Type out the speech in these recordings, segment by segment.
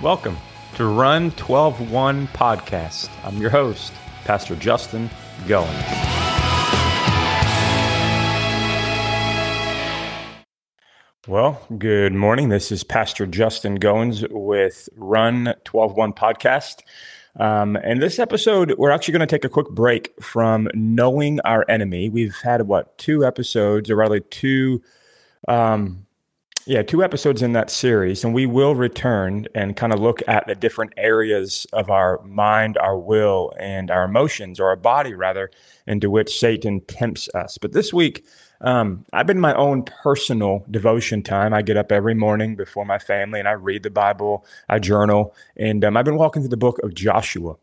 Welcome to Run 12 1 Podcast. I'm your host, Pastor Justin Goins. Well, good morning. This is Pastor Justin Goins with Run 12 1 Podcast. Um, and this episode, we're actually going to take a quick break from knowing our enemy. We've had what two episodes, or rather two, um, yeah, two episodes in that series, and we will return and kind of look at the different areas of our mind, our will, and our emotions, or our body rather, into which Satan tempts us. But this week, um, I've been my own personal devotion time. I get up every morning before my family and I read the Bible, I journal, and um, I've been walking through the book of Joshua.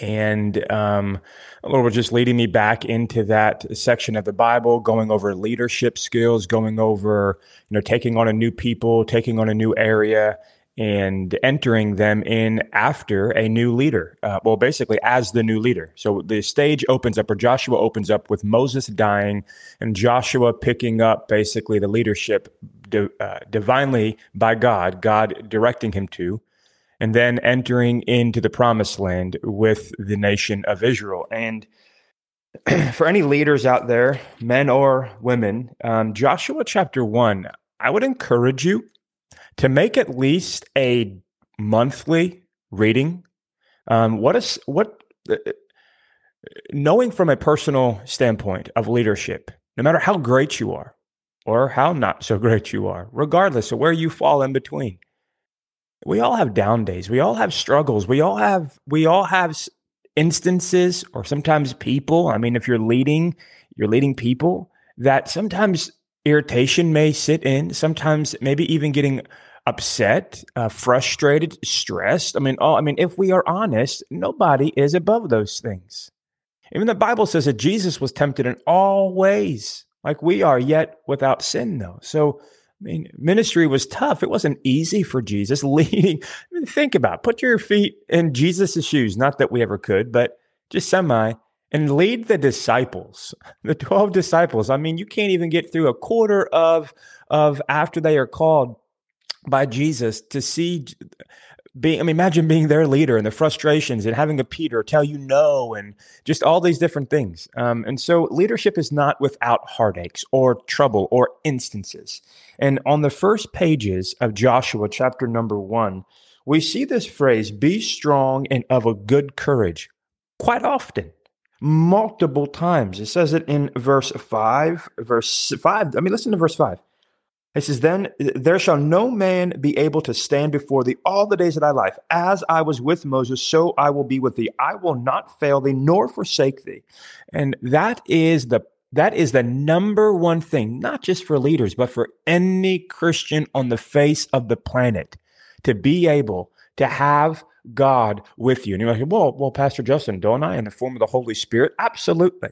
And um, Lord was just leading me back into that section of the Bible, going over leadership skills, going over, you know, taking on a new people, taking on a new area, and entering them in after a new leader. Uh, well, basically, as the new leader. So the stage opens up, or Joshua opens up with Moses dying and Joshua picking up basically the leadership di- uh, divinely by God, God directing him to, and then entering into the promised land with the nation of Israel. And for any leaders out there, men or women, um, Joshua chapter one, I would encourage you to make at least a monthly reading. Um, what is what uh, knowing from a personal standpoint of leadership, no matter how great you are or how not so great you are, regardless of where you fall in between. We all have down days. We all have struggles. We all have we all have instances or sometimes people. I mean, if you're leading, you're leading people that sometimes irritation may sit in, sometimes maybe even getting upset, uh, frustrated, stressed. I mean, oh, I mean, if we are honest, nobody is above those things. Even the Bible says that Jesus was tempted in all ways, like we are, yet without sin, though. So, I mean, ministry was tough. It wasn't easy for Jesus leading. I mean, think about it. put your feet in Jesus' shoes. Not that we ever could, but just semi and lead the disciples, the 12 disciples. I mean, you can't even get through a quarter of of after they are called by Jesus to see being, I mean, imagine being their leader and the frustrations and having a Peter tell you no and just all these different things. Um, and so leadership is not without heartaches or trouble or instances. And on the first pages of Joshua chapter number one, we see this phrase, be strong and of a good courage, quite often multiple times. It says it in verse 5, verse 5. I mean, listen to verse 5. It says, Then there shall no man be able to stand before thee all the days of thy life. As I was with Moses, so I will be with thee. I will not fail thee nor forsake thee. And that is the that is the number one thing, not just for leaders, but for any Christian on the face of the planet to be able to have God with you. And you're like, well, well, Pastor Justin, don't I in the form of the Holy Spirit? Absolutely.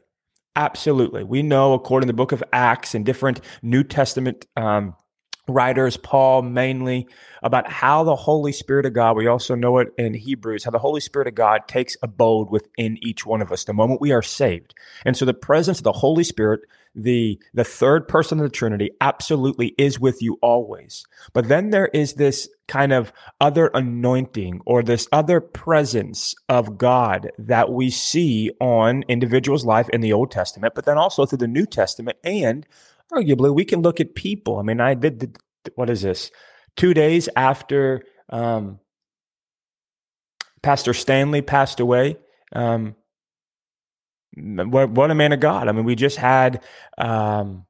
Absolutely. We know, according to the book of Acts and different New Testament um, writers, Paul mainly, about how the Holy Spirit of God, we also know it in Hebrews, how the Holy Spirit of God takes abode within each one of us the moment we are saved. And so the presence of the Holy Spirit, the, the third person of the Trinity, absolutely is with you always. But then there is this kind of other anointing or this other presence of God that we see on individuals' life in the Old Testament, but then also through the New Testament and arguably we can look at people. I mean, I did what is this? Two days after um, Pastor Stanley passed away. Um, what, what a man of God! I mean, we just had um,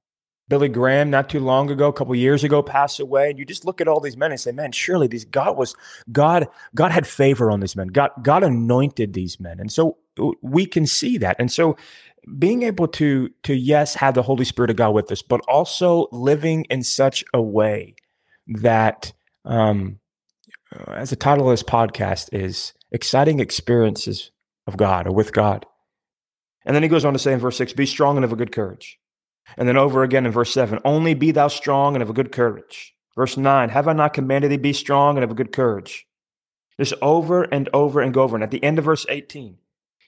Billy Graham not too long ago, a couple years ago, pass away. And you just look at all these men and say, "Man, surely these God was God. God had favor on these men. God God anointed these men." And so we can see that. And so being able to to yes have the holy spirit of god with us but also living in such a way that um as the title of this podcast is exciting experiences of god or with god. And then he goes on to say in verse 6 be strong and of a good courage. And then over again in verse 7 only be thou strong and of a good courage. Verse 9 have i not commanded thee be strong and of a good courage? Just over and over and over. And at the end of verse 18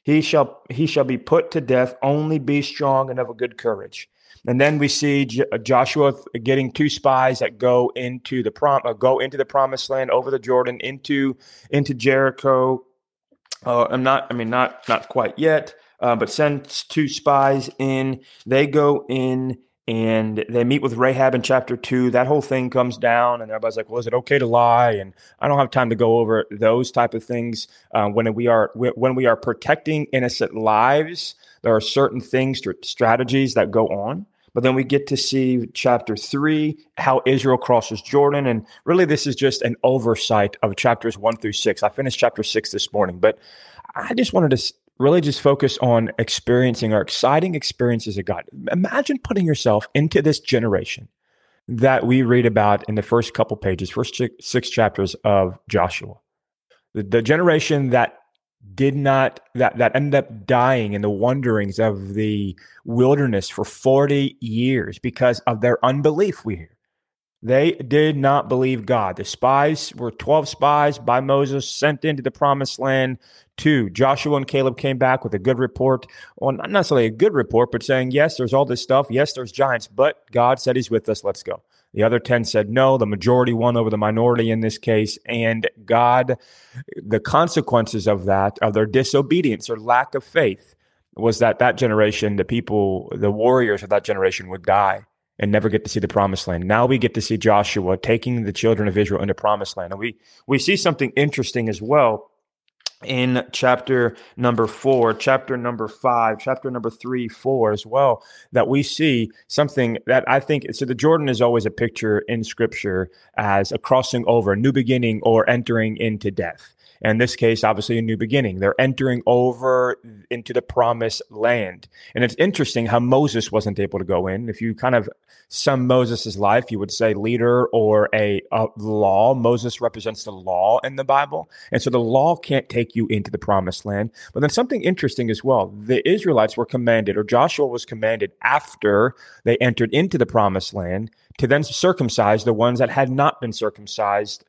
He shall he shall be put to death. Only be strong and of a good courage. And then we see J- uh, Joshua getting two spies that go into the prom uh, go into the promised land over the Jordan into into Jericho. Uh, I'm not. I mean, not not quite yet. Uh, but sends two spies in. They go in and they meet with Rahab in chapter two. That whole thing comes down, and everybody's like, "Well, is it okay to lie?" And I don't have time to go over those type of things. Uh, when we are when we are protecting innocent lives, there are certain things, strategies that go on. But then we get to see chapter three, how Israel crosses Jordan, and really this is just an oversight of chapters one through six. I finished chapter six this morning, but I just wanted to really just focus on experiencing our exciting experiences of God. Imagine putting yourself into this generation that we read about in the first couple pages, first six chapters of Joshua. The, the generation that did not that that ended up dying in the wanderings of the wilderness for 40 years because of their unbelief we hear they did not believe God. The spies were 12 spies by Moses sent into the promised land. Two, Joshua and Caleb came back with a good report. Well, not necessarily a good report, but saying, yes, there's all this stuff. Yes, there's giants, but God said he's with us. Let's go. The other 10 said no. The majority won over the minority in this case. And God, the consequences of that, of their disobedience or lack of faith, was that that generation, the people, the warriors of that generation would die and never get to see the promised land. Now we get to see Joshua taking the children of Israel into promised land. And we we see something interesting as well in chapter number four, chapter number five, chapter number three, four as well, that we see something that I think so. The Jordan is always a picture in scripture as a crossing over, a new beginning, or entering into death. In this case, obviously, a new beginning. They're entering over into the promised land. And it's interesting how Moses wasn't able to go in. If you kind of sum Moses' life, you would say leader or a, a law. Moses represents the law in the Bible. And so the law can't take you into the promised land. But then something interesting as well the Israelites were commanded, or Joshua was commanded after they entered into the promised land to then circumcise the ones that had not been circumcised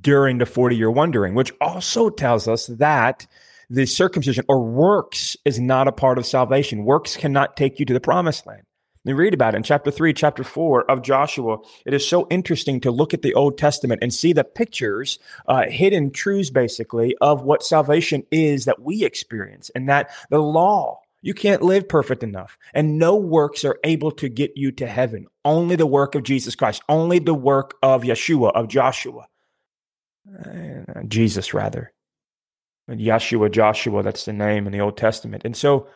during the 40 year wandering, which also tells us that the circumcision or works is not a part of salvation. Works cannot take you to the promised land. We read about it in chapter 3, chapter 4 of Joshua. It is so interesting to look at the Old Testament and see the pictures, uh, hidden truths basically, of what salvation is that we experience, and that the law, you can't live perfect enough, and no works are able to get you to heaven. Only the work of Jesus Christ, only the work of Yeshua, of Joshua. Uh, Jesus rather. But Yeshua, Joshua, that's the name in the Old Testament. And so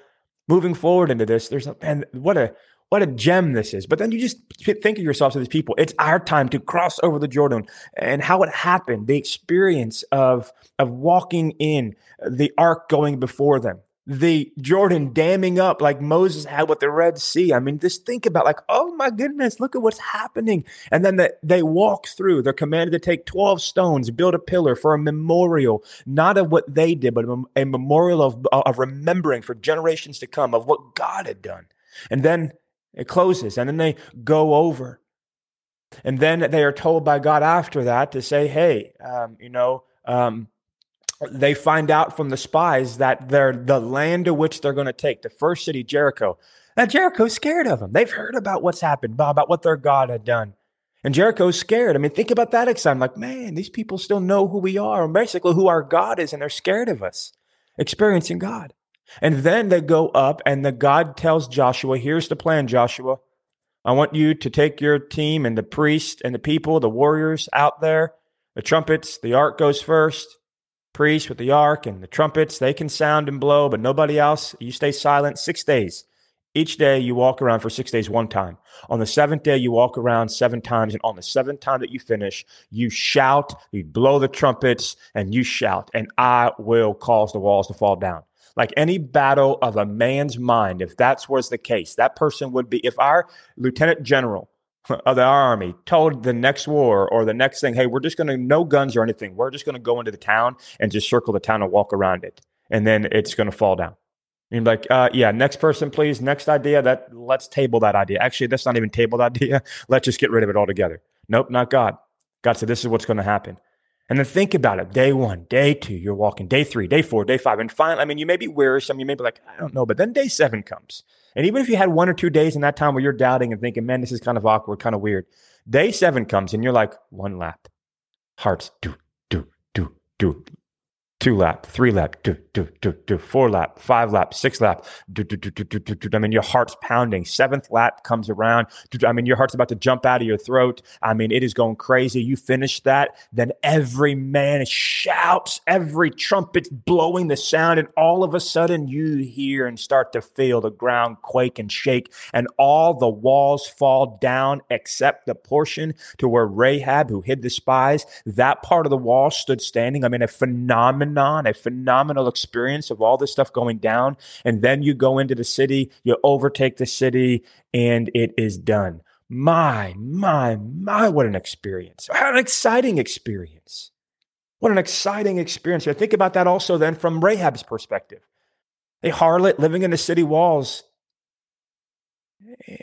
moving forward into this, there's a man, what a what a gem this is. But then you just think of yourself to these people. It's our time to cross over the Jordan and how it happened, the experience of of walking in the ark going before them, the Jordan damming up like Moses had with the Red Sea. I mean, just think about like, oh my goodness, look at what's happening. And then the, they walk through. They're commanded to take 12 stones, build a pillar for a memorial, not of what they did, but a memorial of, of remembering for generations to come of what God had done. And then it closes, and then they go over. And then they are told by God after that to say, hey, um, you know, um, they find out from the spies that they're the land to which they're going to take, the first city, Jericho. Now, Jericho's scared of them. They've heard about what's happened, about what their God had done. And Jericho's scared. I mean, think about that excitement. Like, man, these people still know who we are and basically who our God is, and they're scared of us experiencing God. And then they go up, and the God tells Joshua, Here's the plan, Joshua. I want you to take your team and the priest and the people, the warriors out there, the trumpets, the ark goes first priests with the ark and the trumpets, they can sound and blow, but nobody else. You stay silent six days. Each day you walk around for six days one time. On the seventh day, you walk around seven times. And on the seventh time that you finish, you shout, you blow the trumpets, and you shout, and I will cause the walls to fall down. Like any battle of a man's mind, if that's was the case, that person would be, if our lieutenant general of the army told the next war or the next thing, hey, we're just going to no guns or anything. We're just going to go into the town and just circle the town and walk around it, and then it's going to fall down. You're like, uh, yeah, next person, please. Next idea. That let's table that idea. Actually, that's not even tabled idea. Let's just get rid of it altogether. Nope, not God. God said this is what's going to happen. And then think about it. Day one, day two, you're walking. Day three, day four, day five. And finally, I mean, you may be wearisome. You may be like, I don't know. But then day seven comes. And even if you had one or two days in that time where you're doubting and thinking, man, this is kind of awkward, kind of weird. Day seven comes and you're like, one lap. Hearts do, do, do, do two lap, three lap, do, do, do, do, four lap, five lap, six lap, do, do, do, do, do, do, do. I mean, your heart's pounding. Seventh lap comes around. I mean, your heart's about to jump out of your throat. I mean, it is going crazy. You finish that, then every man shouts, every trumpet's blowing the sound, and all of a sudden you hear and start to feel the ground quake and shake, and all the walls fall down except the portion to where Rahab, who hid the spies, that part of the wall stood standing. I mean, a phenomenal phenomenon, a phenomenal experience of all this stuff going down. And then you go into the city, you overtake the city, and it is done. My, my, my, what an experience. What an exciting experience. What an exciting experience. I think about that also then from Rahab's perspective. A harlot living in the city walls.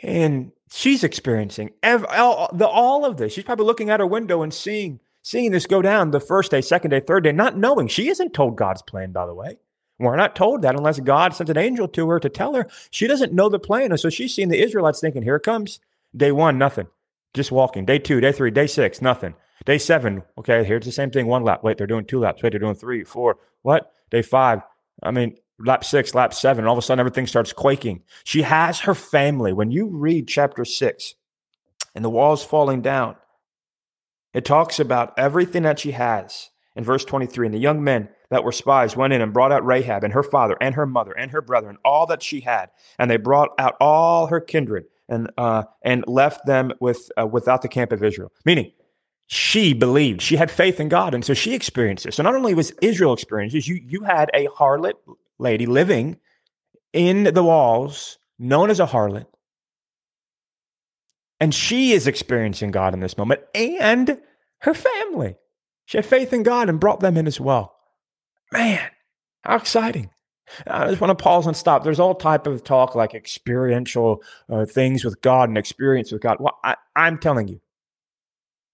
And she's experiencing all, all of this. She's probably looking out her window and seeing seeing this go down the first day, second day, third day, not knowing. She isn't told God's plan, by the way. We're not told that unless God sent an angel to her to tell her. She doesn't know the plan. And so she's seeing the Israelites thinking, here it comes. Day one, nothing. Just walking. Day two, day three, day six, nothing. Day seven, okay, here's the same thing. One lap. Wait, they're doing two laps. Wait, they're doing three, four. What? Day five. I mean, lap six, lap seven. All of a sudden, everything starts quaking. She has her family. When you read chapter six and the walls falling down, it talks about everything that she has in verse 23. And the young men that were spies went in and brought out Rahab and her father and her mother and her brother and all that she had. And they brought out all her kindred and, uh, and left them with, uh, without the camp of Israel. Meaning, she believed she had faith in God. And so she experienced this. So not only was Israel experiencing this, you, you had a harlot lady living in the walls, known as a harlot, and she is experiencing God in this moment and her family. She had faith in God and brought them in as well. Man, how exciting. I just want to pause and stop. There's all type of talk like experiential uh, things with God and experience with God. Well, I, I'm telling you,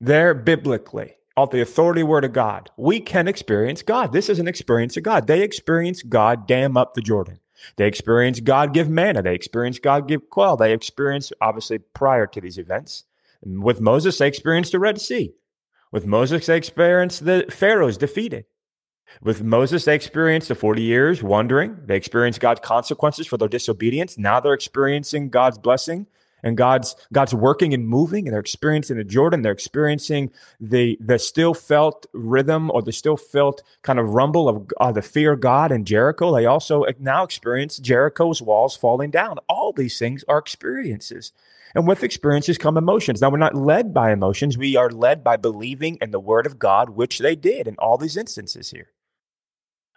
there biblically, of the authority word of God, we can experience God. This is an experience of God. They experience God dam up the Jordan. They experience God give manna. They experience God give quail. They experience, obviously, prior to these events. With Moses, they experienced the Red Sea. With Moses, they experienced the Pharaoh's defeated. With Moses, they experienced the 40 years wandering. They experienced God's consequences for their disobedience. Now they're experiencing God's blessing and God's God's working and moving, and they're experiencing the Jordan. They're experiencing the the still felt rhythm or the still felt kind of rumble of uh, the fear of God in Jericho. They also now experience Jericho's walls falling down. All these things are experiences. And with experiences come emotions. Now, we're not led by emotions. We are led by believing in the word of God, which they did in all these instances here.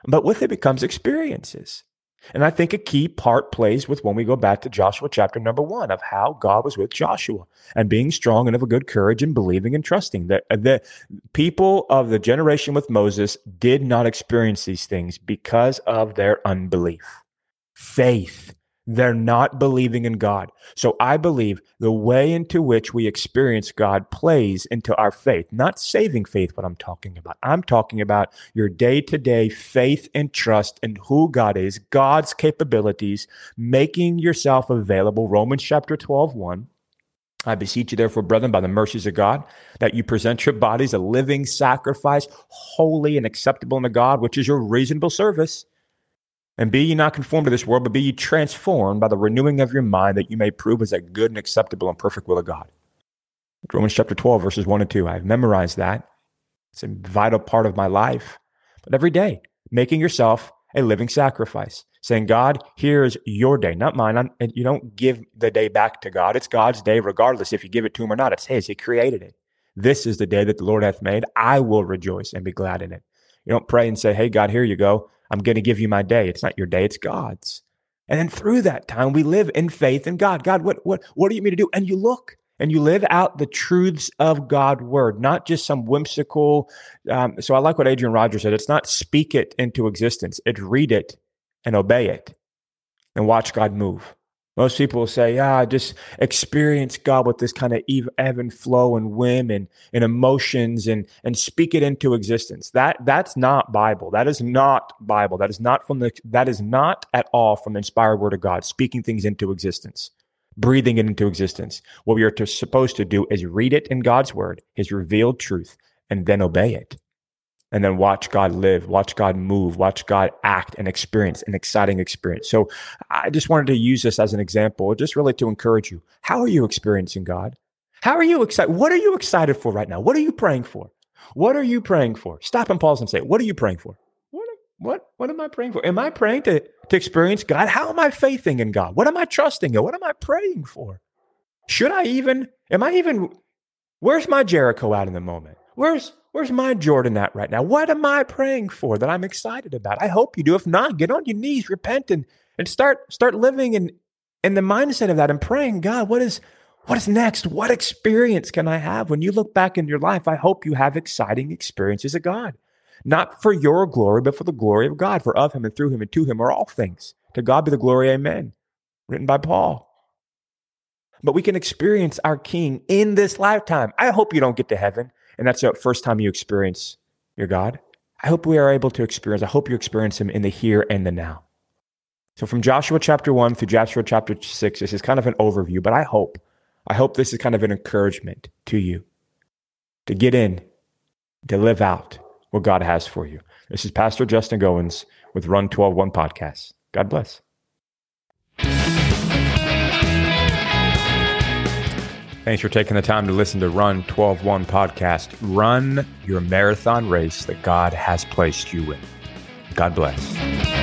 But with it becomes experiences. And I think a key part plays with when we go back to Joshua chapter number one of how God was with Joshua and being strong and of a good courage and believing and trusting. That uh, the people of the generation with Moses did not experience these things because of their unbelief. Faith they're not believing in God. So I believe the way into which we experience God plays into our faith, not saving faith, what I'm talking about. I'm talking about your day to day faith and trust in who God is, God's capabilities, making yourself available. Romans chapter 12, 1. I beseech you, therefore, brethren, by the mercies of God, that you present your bodies a living sacrifice, holy and acceptable unto God, which is your reasonable service. And be ye not conformed to this world, but be ye transformed by the renewing of your mind, that you may prove as a good and acceptable and perfect will of God. Romans chapter 12, verses 1 and 2. I've memorized that. It's a vital part of my life. But every day, making yourself a living sacrifice, saying, God, here's your day, not mine. I'm, you don't give the day back to God. It's God's day, regardless if you give it to him or not. It's his. He created it. This is the day that the Lord hath made. I will rejoice and be glad in it. You don't pray and say, Hey, God, here you go. I'm going to give you my day. It's not your day, it's God's. And then through that time, we live in faith in God. God, what, what, what do you mean to do? And you look and you live out the truths of God's word, not just some whimsical. Um, so I like what Adrian Rogers said. It's not speak it into existence, it's read it and obey it and watch God move. Most people will say, yeah, just experience God with this kind of ebb and flow and whim and, and emotions and, and speak it into existence. That that's not Bible. That is not Bible. That is not from the that is not at all from the inspired word of God, speaking things into existence, breathing it into existence. What we are to, supposed to do is read it in God's word, his revealed truth, and then obey it and then watch God live, watch God move, watch God act and experience an exciting experience. So I just wanted to use this as an example, just really to encourage you. How are you experiencing God? How are you excited? What are you excited for right now? What are you praying for? What are you praying for? Stop and pause and say, what are you praying for? What, what, what am I praying for? Am I praying to, to experience God? How am I faithing in God? What am I trusting in? What am I praying for? Should I even, am I even, where's my Jericho out in the moment? Where's, Where's my Jordan at right now? What am I praying for that I'm excited about? I hope you do. If not, get on your knees, repent, and, and start start living in in the mindset of that and praying, God, what is what is next? What experience can I have? When you look back in your life, I hope you have exciting experiences of God. Not for your glory, but for the glory of God. For of him and through him and to him are all things. To God be the glory, amen. Written by Paul. But we can experience our King in this lifetime. I hope you don't get to heaven and that's the first time you experience your God. I hope we are able to experience, I hope you experience him in the here and the now. So from Joshua chapter 1 through Joshua chapter 6, this is kind of an overview, but I hope, I hope this is kind of an encouragement to you to get in, to live out what God has for you. This is Pastor Justin Goins with Run 12 podcast. God bless. Thanks for taking the time to listen to Run 12 1 podcast. Run your marathon race that God has placed you in. God bless.